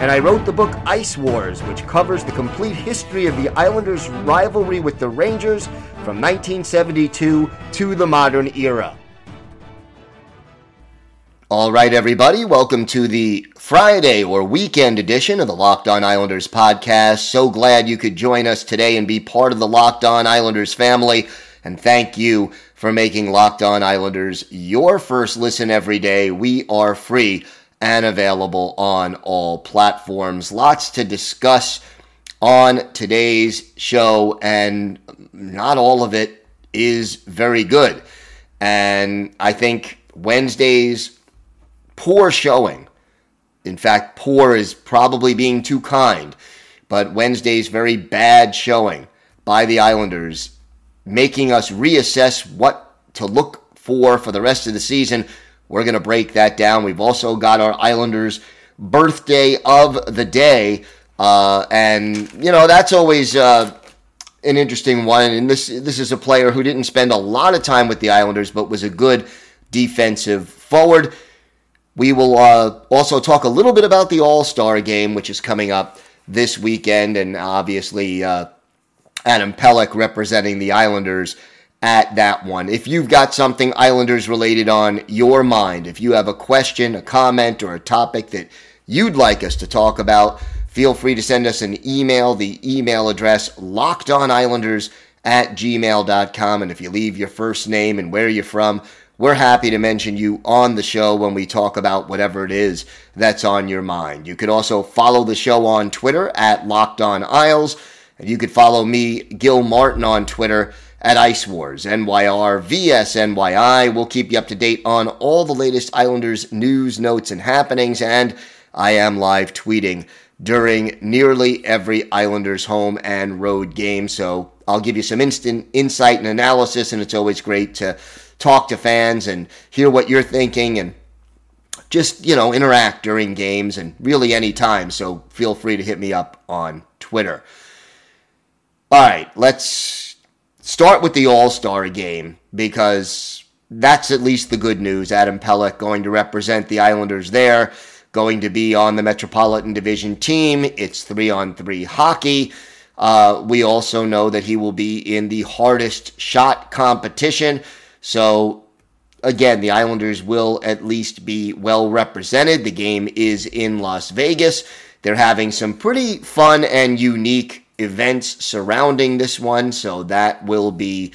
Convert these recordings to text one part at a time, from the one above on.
and I wrote the book Ice Wars, which covers the complete history of the Islanders' rivalry with the Rangers from 1972 to the modern era. All right, everybody, welcome to the Friday or weekend edition of the Locked On Islanders podcast. So glad you could join us today and be part of the Locked On Islanders family. And thank you for making Locked On Islanders your first listen every day. We are free and available on all platforms. Lots to discuss on today's show, and not all of it is very good. And I think Wednesday's poor showing. In fact, poor is probably being too kind, but Wednesday's very bad showing by the Islanders, making us reassess what to look for for the rest of the season. We're going to break that down. We've also got our Islanders birthday of the day. Uh, and, you know, that's always uh, an interesting one. And this, this is a player who didn't spend a lot of time with the Islanders, but was a good defensive forward. We will uh, also talk a little bit about the All Star game, which is coming up this weekend, and obviously uh, Adam Pelech representing the Islanders at that one. If you've got something Islanders related on your mind, if you have a question, a comment, or a topic that you'd like us to talk about, feel free to send us an email. The email address lockedonislanders at gmail.com. And if you leave your first name and where you're from, we're happy to mention you on the show when we talk about whatever it is that's on your mind. You could also follow the show on Twitter at Locked On Isles, and you could follow me, Gil Martin, on Twitter at Ice Wars, NYR, VSNYI. We'll keep you up to date on all the latest Islanders news, notes, and happenings, and I am live tweeting during nearly every Islanders home and road game. So I'll give you some instant insight and analysis, and it's always great to talk to fans and hear what you're thinking and just, you know, interact during games and really any time. So feel free to hit me up on Twitter. All right, let's start with the All Star game because that's at least the good news. Adam Pelech going to represent the Islanders there, going to be on the Metropolitan Division team. It's three on three hockey. Uh, we also know that he will be in the hardest shot competition. So, again, the Islanders will at least be well represented. The game is in Las Vegas. They're having some pretty fun and unique events surrounding this one, so that will be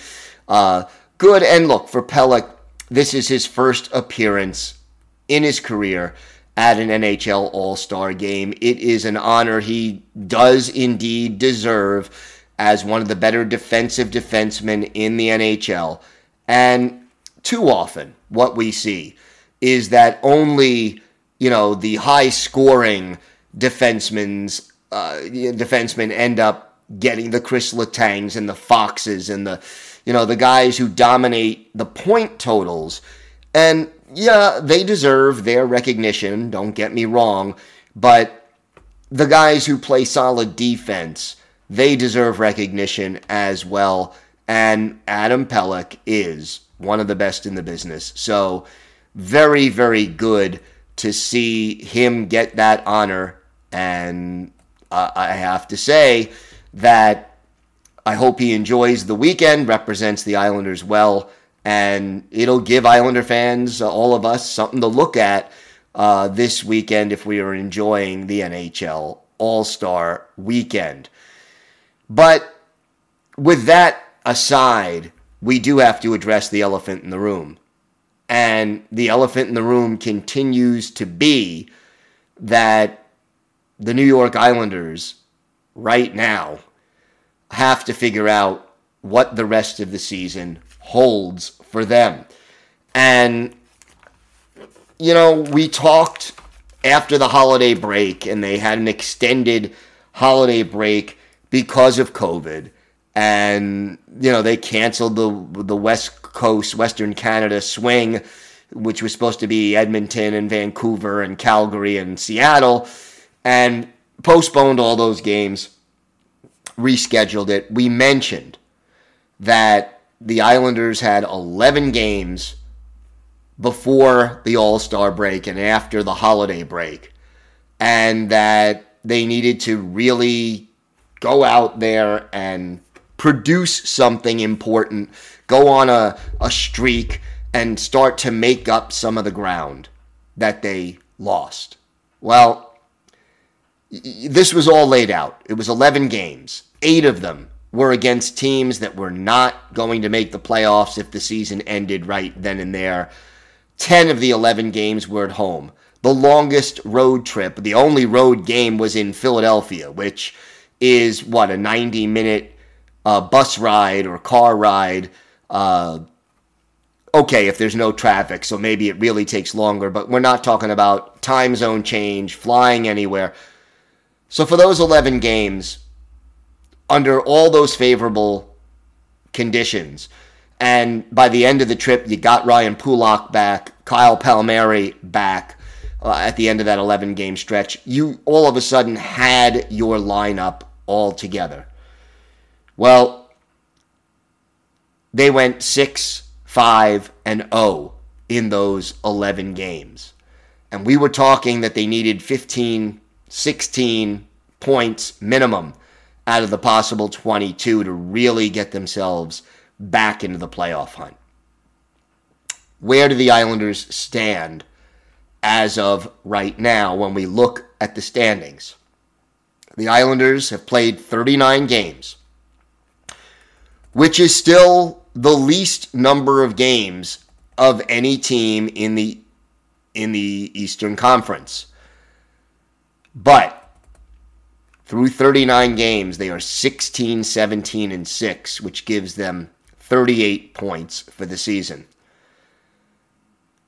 uh, good. And look, for Pelech, this is his first appearance in his career at an NHL All Star game. It is an honor he does indeed deserve as one of the better defensive defensemen in the NHL. And too often, what we see is that only, you know, the high scoring defensemen's uh, defensemen end up getting the Chris Letangs and the Foxes and the, you know, the guys who dominate the point totals. And yeah, they deserve their recognition, don't get me wrong, but the guys who play solid defense, they deserve recognition as well and Adam Pelech is one of the best in the business. So, very, very good to see him get that honor. And uh, I have to say that I hope he enjoys the weekend, represents the Islanders well, and it'll give Islander fans, uh, all of us, something to look at uh, this weekend if we are enjoying the NHL All Star weekend. But with that aside, we do have to address the elephant in the room. And the elephant in the room continues to be that the New York Islanders, right now, have to figure out what the rest of the season holds for them. And you know, we talked after the holiday break, and they had an extended holiday break because of COVID. And, you know, they canceled the, the West Coast, Western Canada swing, which was supposed to be Edmonton and Vancouver and Calgary and Seattle, and postponed all those games, rescheduled it. We mentioned that the Islanders had 11 games before the All Star break and after the holiday break, and that they needed to really go out there and produce something important, go on a, a streak, and start to make up some of the ground that they lost. Well, this was all laid out. It was 11 games, eight of them were against teams that were not going to make the playoffs if the season ended right then and there. 10 of the 11 games were at home. The longest road trip, the only road game was in Philadelphia, which is what, a 90 minute uh, bus ride or car ride. Uh, okay, if there's no traffic, so maybe it really takes longer, but we're not talking about time zone change, flying anywhere. So for those 11 games, under all those favorable conditions. And by the end of the trip, you got Ryan Pulock back, Kyle Palmieri back uh, at the end of that 11 game stretch. You all of a sudden had your lineup all together. Well, they went 6, 5, and 0 in those 11 games. And we were talking that they needed 15, 16 points minimum out of the possible 22 to really get themselves back into the playoff hunt. Where do the Islanders stand as of right now when we look at the standings? The Islanders have played 39 games, which is still the least number of games of any team in the in the Eastern Conference. But through 39 games, they are 16, 17, and 6, which gives them 38 points for the season.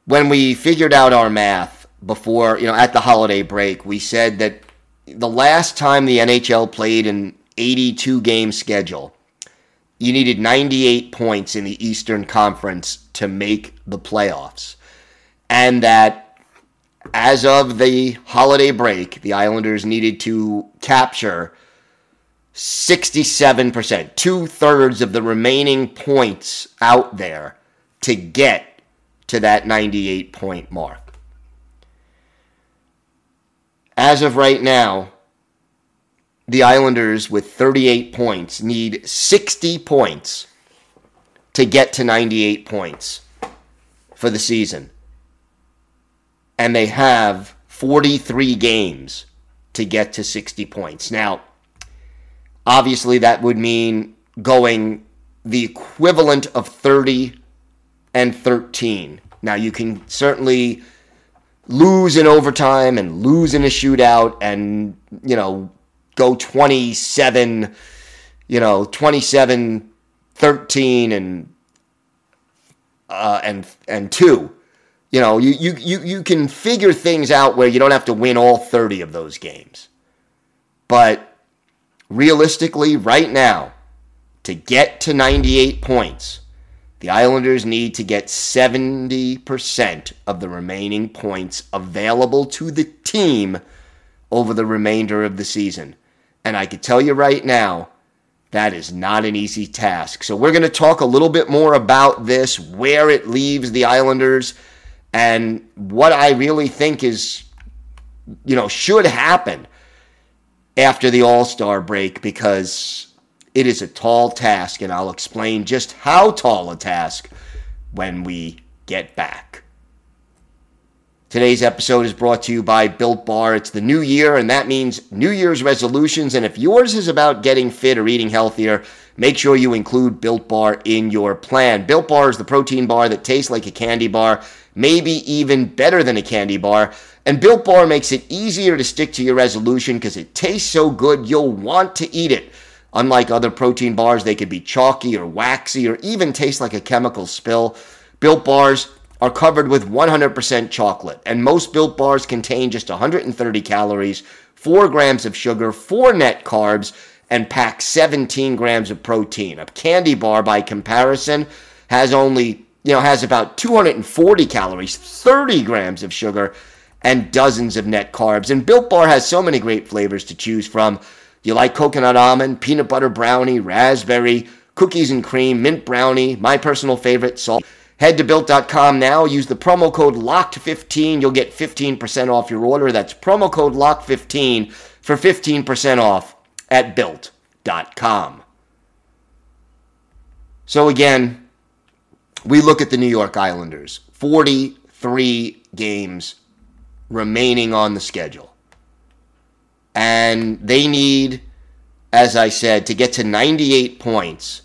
When we figured out our math before, you know, at the holiday break, we said that the last time the NHL played an 82 game schedule, you needed 98 points in the Eastern Conference to make the playoffs. And that as of the holiday break, the Islanders needed to capture 67%, two thirds of the remaining points out there to get to that 98 point mark. As of right now, the Islanders with 38 points need 60 points to get to 98 points for the season and they have 43 games to get to 60 points. Now, obviously, that would mean going the equivalent of 30 and 13. Now, you can certainly lose in overtime and lose in a shootout and, you know, go 27, you know, 27 13 and uh, and and 2 you know, you, you, you, you can figure things out where you don't have to win all 30 of those games. But realistically, right now, to get to 98 points, the Islanders need to get 70% of the remaining points available to the team over the remainder of the season. And I can tell you right now, that is not an easy task. So we're going to talk a little bit more about this, where it leaves the Islanders and what I really think is, you know, should happen after the All Star break because it is a tall task, and I'll explain just how tall a task when we get back. Today's episode is brought to you by Built Bar. It's the new year, and that means New Year's resolutions. And if yours is about getting fit or eating healthier, make sure you include Built Bar in your plan. Built Bar is the protein bar that tastes like a candy bar maybe even better than a candy bar. And Built Bar makes it easier to stick to your resolution because it tastes so good you'll want to eat it. Unlike other protein bars, they could be chalky or waxy or even taste like a chemical spill. Built Bars are covered with 100% chocolate, and most built bars contain just 130 calories, 4 grams of sugar, 4 net carbs, and pack 17 grams of protein. A candy bar, by comparison, has only, you know, has about 240 calories, 30 grams of sugar, and dozens of net carbs. And Built Bar has so many great flavors to choose from. You like coconut almond, peanut butter brownie, raspberry, cookies and cream, mint brownie, my personal favorite, salt. Head to built.com now. Use the promo code LOCKED15. You'll get 15% off your order. That's promo code LOCKED15 for 15% off at built.com. So again, we look at the New York Islanders 43 games remaining on the schedule. And they need, as I said, to get to 98 points,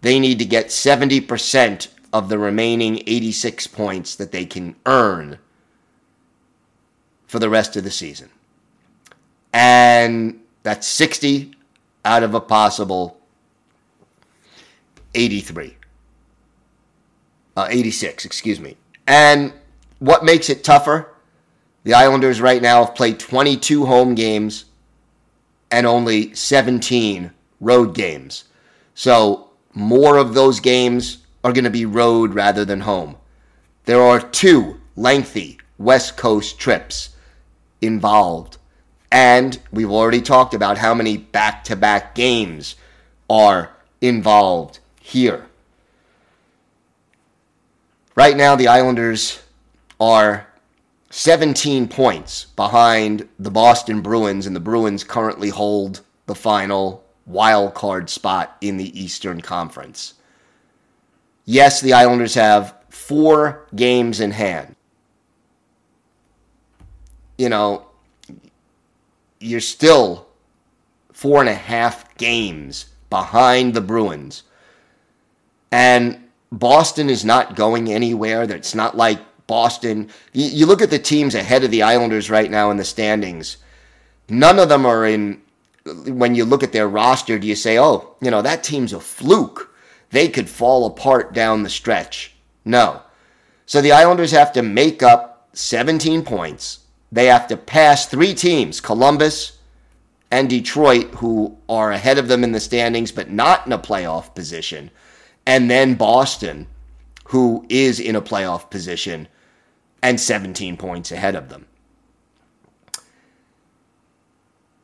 they need to get 70% of the remaining 86 points that they can earn for the rest of the season. And that's 60 out of a possible 83. Uh, 86, excuse me. And what makes it tougher? The Islanders right now have played 22 home games and only 17 road games. So more of those games are going to be road rather than home. There are two lengthy West Coast trips involved. And we've already talked about how many back to back games are involved here. Right now, the Islanders are 17 points behind the Boston Bruins, and the Bruins currently hold the final wild card spot in the Eastern Conference. Yes, the Islanders have four games in hand. You know, you're still four and a half games behind the Bruins. And Boston is not going anywhere. It's not like Boston. You, you look at the teams ahead of the Islanders right now in the standings. None of them are in. When you look at their roster, do you say, "Oh, you know that team's a fluke"? They could fall apart down the stretch. No. So the Islanders have to make up 17 points. They have to pass three teams, Columbus and Detroit, who are ahead of them in the standings, but not in a playoff position. And then Boston, who is in a playoff position and 17 points ahead of them.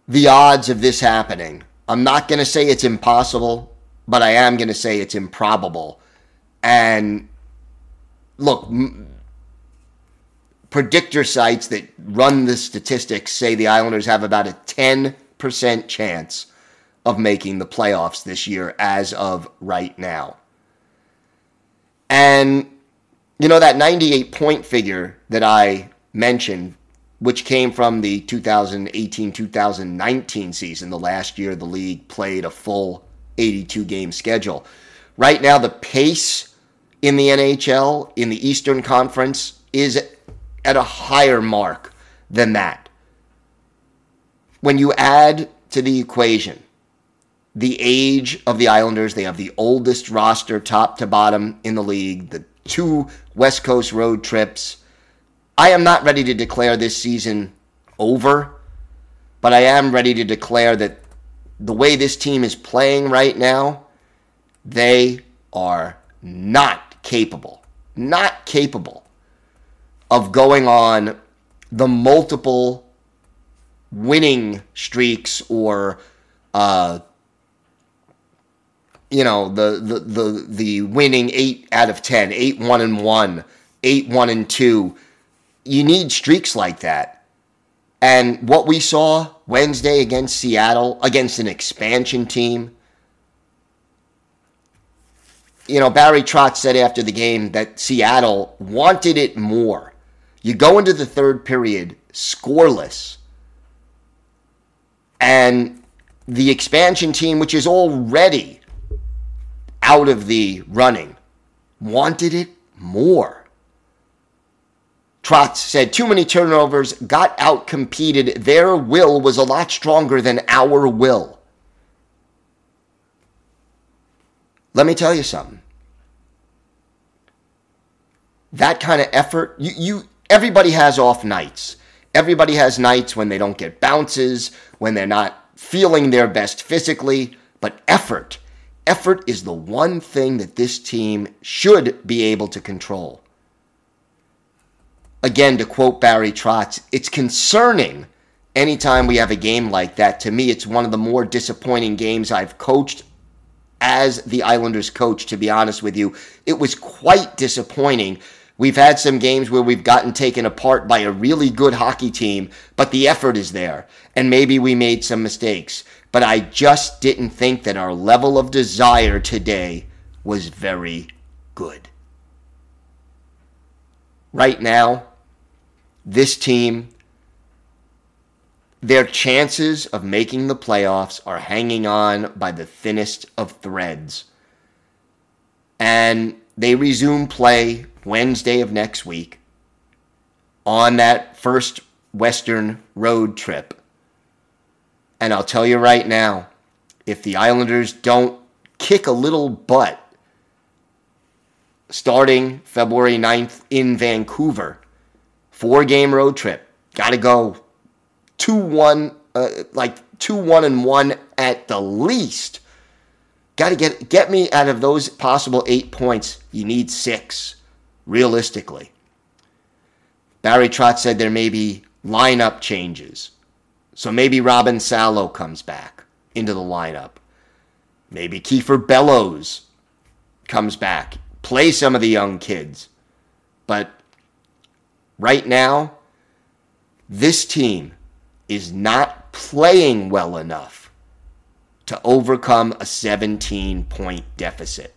The odds of this happening, I'm not going to say it's impossible, but I am going to say it's improbable. And look, m- predictor sites that run the statistics say the Islanders have about a 10% chance of making the playoffs this year as of right now. And you know, that 98 point figure that I mentioned, which came from the 2018 2019 season, the last year the league played a full 82 game schedule. Right now, the pace in the NHL, in the Eastern Conference, is at a higher mark than that. When you add to the equation the age of the Islanders, they have the oldest roster top to bottom in the league, the two West Coast road trips. I am not ready to declare this season over, but I am ready to declare that the way this team is playing right now, they are not capable, not capable of going on the multiple winning streaks or uh, you know the the the the winning eight out of ten, eight one and one, eight one and two. You need streaks like that. And what we saw Wednesday against Seattle, against an expansion team, you know, Barry Trotz said after the game that Seattle wanted it more. You go into the third period scoreless. And the expansion team, which is already out of the running, wanted it more. Trotz said too many turnovers, got out competed. Their will was a lot stronger than our will. Let me tell you something. that kind of effort, you, you everybody has off nights. Everybody has nights when they don't get bounces, when they're not feeling their best physically, but effort. Effort is the one thing that this team should be able to control. Again, to quote Barry Trotz, it's concerning anytime we have a game like that. To me, it's one of the more disappointing games I've coached as the Islanders coach, to be honest with you. It was quite disappointing We've had some games where we've gotten taken apart by a really good hockey team, but the effort is there. And maybe we made some mistakes. But I just didn't think that our level of desire today was very good. Right now, this team, their chances of making the playoffs are hanging on by the thinnest of threads. And they resume play Wednesday of next week on that first Western road trip. And I'll tell you right now, if the Islanders don't kick a little butt starting February 9th in Vancouver, four game road trip, got to go 2 1, uh, like 2 1 and 1 at the least Got to get get me out of those possible eight points. You need six, realistically. Barry Trotz said there may be lineup changes. So maybe Robin Salo comes back into the lineup. Maybe Kiefer Bellows comes back. Play some of the young kids. But right now, this team is not playing well enough to overcome a 17 point deficit.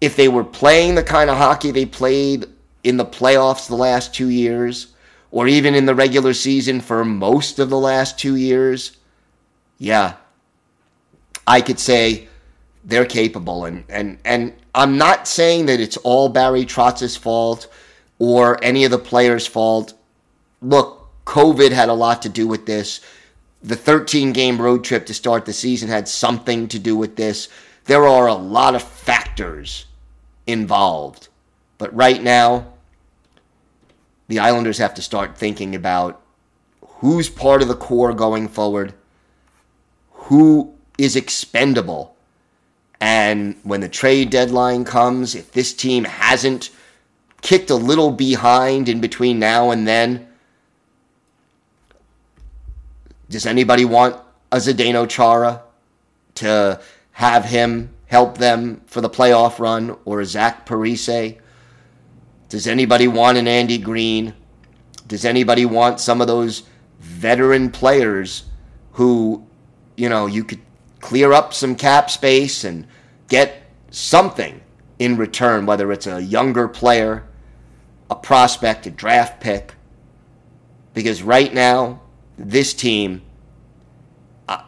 If they were playing the kind of hockey they played in the playoffs the last two years, or even in the regular season for most of the last two years, yeah, I could say they're capable. And, and, and I'm not saying that it's all Barry Trotz's fault or any of the players' fault. Look, COVID had a lot to do with this the 13 game road trip to start the season had something to do with this. There are a lot of factors involved. But right now, the Islanders have to start thinking about who's part of the core going forward, who is expendable. And when the trade deadline comes, if this team hasn't kicked a little behind in between now and then, does anybody want a Zdeno Chara to have him help them for the playoff run or a Zach Parise? Does anybody want an Andy Greene? Does anybody want some of those veteran players who, you know, you could clear up some cap space and get something in return, whether it's a younger player, a prospect, a draft pick? Because right now, this team, uh,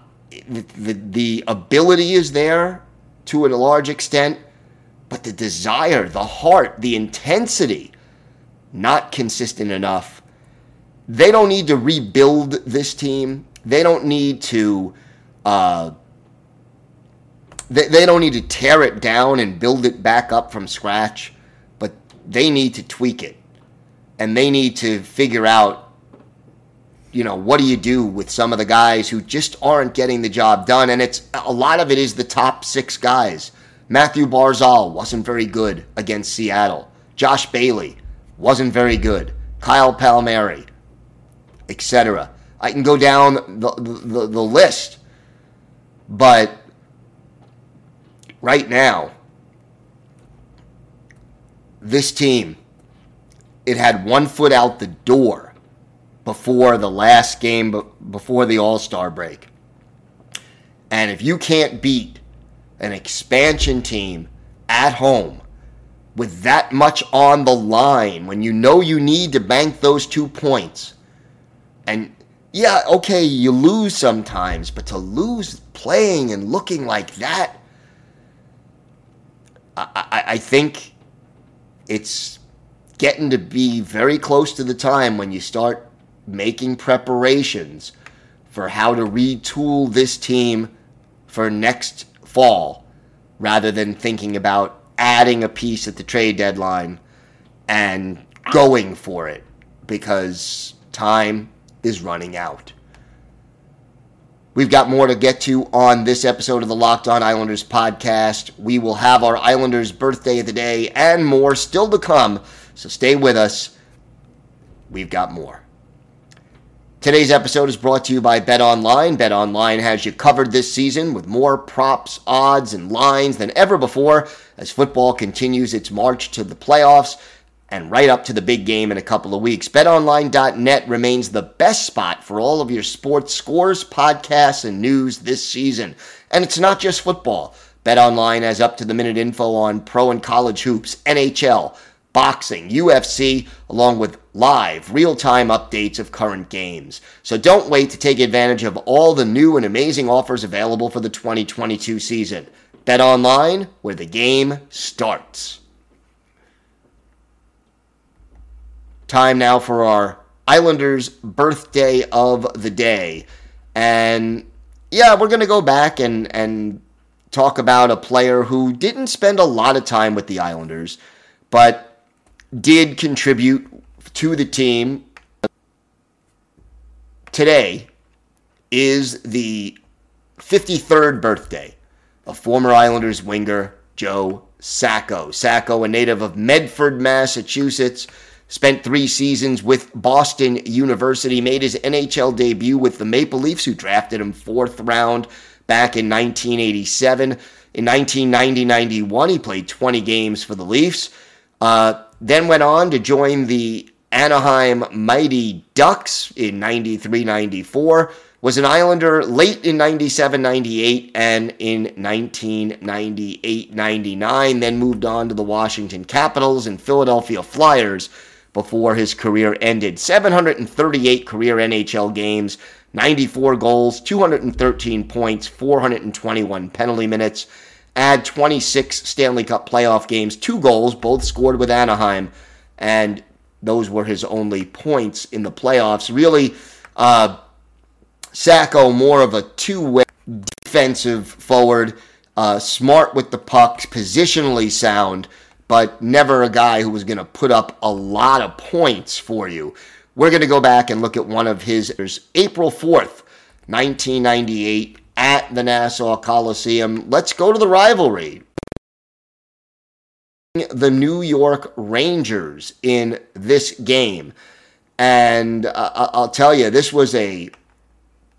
the, the ability is there to a large extent, but the desire, the heart, the intensity, not consistent enough. They don't need to rebuild this team. They don't need to. Uh, they, they don't need to tear it down and build it back up from scratch, but they need to tweak it. And they need to figure out you know, what do you do with some of the guys who just aren't getting the job done? And it's a lot of it is the top six guys. Mathew Barzal wasn't very good against Seattle. Josh Bailey wasn't very good. Kyle Palmieri, etc. I can go down the, the, the list. But right now, this team, it had one foot out the door before the last game, before the All Star break. And if you can't beat an expansion team at home with that much on the line, when you know you need to bank those two points, and yeah, okay, you lose sometimes, but to lose playing and looking like that, I, I, I think it's getting to be very close to the time when you start making preparations for how to retool this team for next fall rather than thinking about adding a piece at the trade deadline and going for it because time is running out. We've got more to get to on this episode of the Locked On Islanders podcast. We will have our Islanders birthday of the day and more still to come, so stay with us. We've got more. Today's episode is brought to you by Bet Online. Bet Online has you covered this season with more props, odds, and lines than ever before as football continues its march to the playoffs and right up to the big game in a couple of weeks. BetOnline.net remains the best spot for all of your sports scores, podcasts, and news this season. And it's not just football. BetOnline has up to the minute info on pro and college hoops, NHL, boxing, UFC, along with live, real time updates of current games. So don't wait to take advantage of all the new and amazing offers available for the 2022 season. Bet online, where the game starts. Time now for our Islanders birthday of the day. And yeah, we're going to go back and, and talk about a player who didn't spend a lot of time with the Islanders, but did contribute to the team. Today is the 53rd birthday of former Islanders winger Joe Sacco. Sacco, a native of Medford, Massachusetts, Spent three seasons with Boston University, made his NHL debut with the Maple Leafs, who drafted him fourth round back in 1987. In 1990 91, he played 20 games for the Leafs. Uh, then went on to join the Anaheim Mighty Ducks in 93 94. Was an Islander late in 97 98 and in 1998 99. Then moved on to the Washington Capitals and Philadelphia Flyers before his career ended. 738 career NHL games, 94 goals, 213 points, 421 penalty minutes. Add 26 Stanley Cup playoff games, two goals, both scored with Anaheim, and those were his only points in the playoffs. Really, uh, Sacco more of a two-way defensive forward, uh, smart with the puck, positionally sound but never a guy who was going to put up a lot of points for you. We're going to go back and look at one of his there's April 4th, 1998, at the Nassau Coliseum. Let's go to the rivalry. The New York Rangers in this game. And uh, I'll tell you, this was a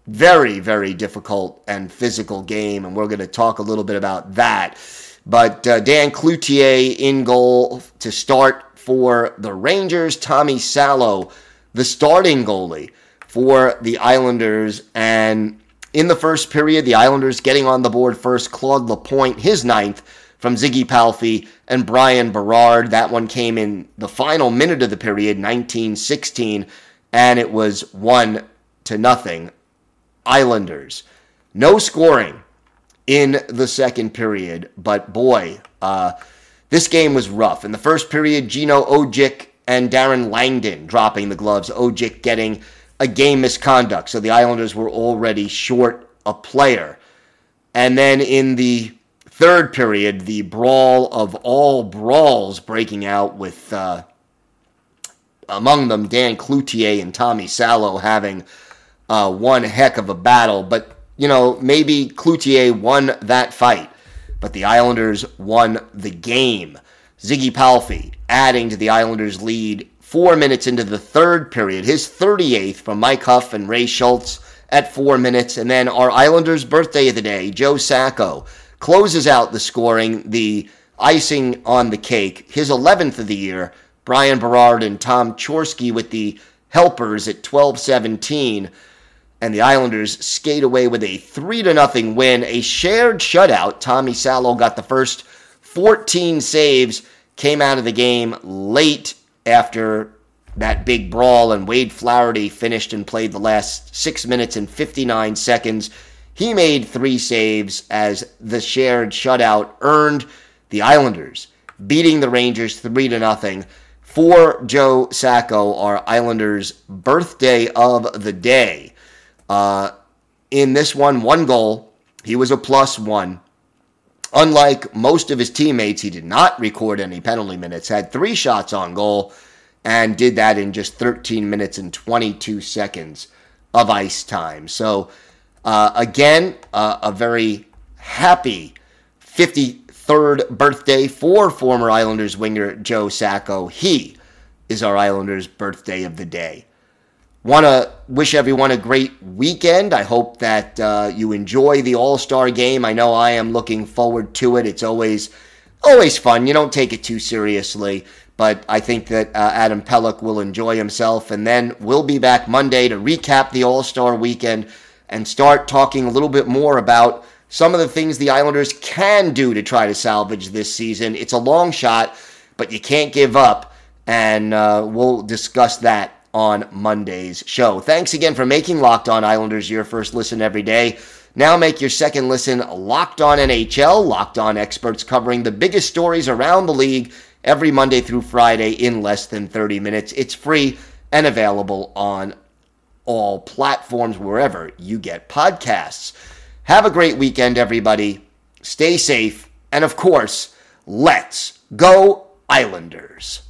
very, very difficult and physical game, and we're going to talk a little bit about that. But uh, Dan Cloutier in goal to start for the Rangers. Tommy Salo, the starting goalie for the Islanders. And in the first period, the Islanders getting on the board first. Claude Lapointe, his ninth from Ziggy Palffy and Bryan Berard. That one came in the final minute of the period, 1916, and it was one to nothing. Islanders. No scoring in the second period. But boy, uh, this game was rough. In the first period, Gino Odjick and Darren Langdon dropping the gloves. Odjick getting a game misconduct. So the Islanders were already short a player. And then in the third period, the brawl of all brawls breaking out with, uh, among them, Dan Cloutier and Tommy Salo having uh, one heck of a battle. But you know, maybe Cloutier won that fight, but the Islanders won the game. Ziggy Palffy adding to the Islanders' lead four minutes into the third period, his 38th from Mike Hough and Ray Schultz at four minutes. And then our Islanders' birthday of the day, Joe Sacco, closes out the scoring, the icing on the cake, his 11th of the year. Bryan Berard and Tom Chorske with the helpers at 12 17 and the Islanders skate away with a 3 to nothing win, a shared shutout. Tommy Salo got the first 14 saves, came out of the game late after that big brawl, and Wade Flaherty finished and played the last 6 minutes and 59 seconds. He made three saves as the shared shutout earned the Islanders beating the Rangers 3 to nothing. For Joe Sacco, our Islanders' birthday of the day. Uh, in this one, one goal. He was a plus one. Unlike most of his teammates, he did not record any penalty minutes, had three shots on goal, and did that in just 13 minutes and 22 seconds of ice time. So, uh, again, uh, a very happy 53rd birthday for former Islanders winger Joe Sacco. He is our Islanders' birthday of the day. Want to wish everyone a great weekend. I hope that uh, you enjoy the All Star game. I know I am looking forward to it. It's always always fun. You don't take it too seriously, but I think that uh, Adam Pelech will enjoy himself. And then we'll be back Monday to recap the All Star weekend and start talking a little bit more about some of the things the Islanders can do to try to salvage this season. It's a long shot, but you can't give up. And uh, we'll discuss that on Monday's show. Thanks again for making Locked On Islanders your first listen every day. Now make your second listen Locked On NHL, Locked On experts covering the biggest stories around the league every Monday through Friday in less than 30 minutes. It's free and available on all platforms wherever you get podcasts. Have a great weekend, everybody. Stay safe. And of course, let's go, Islanders.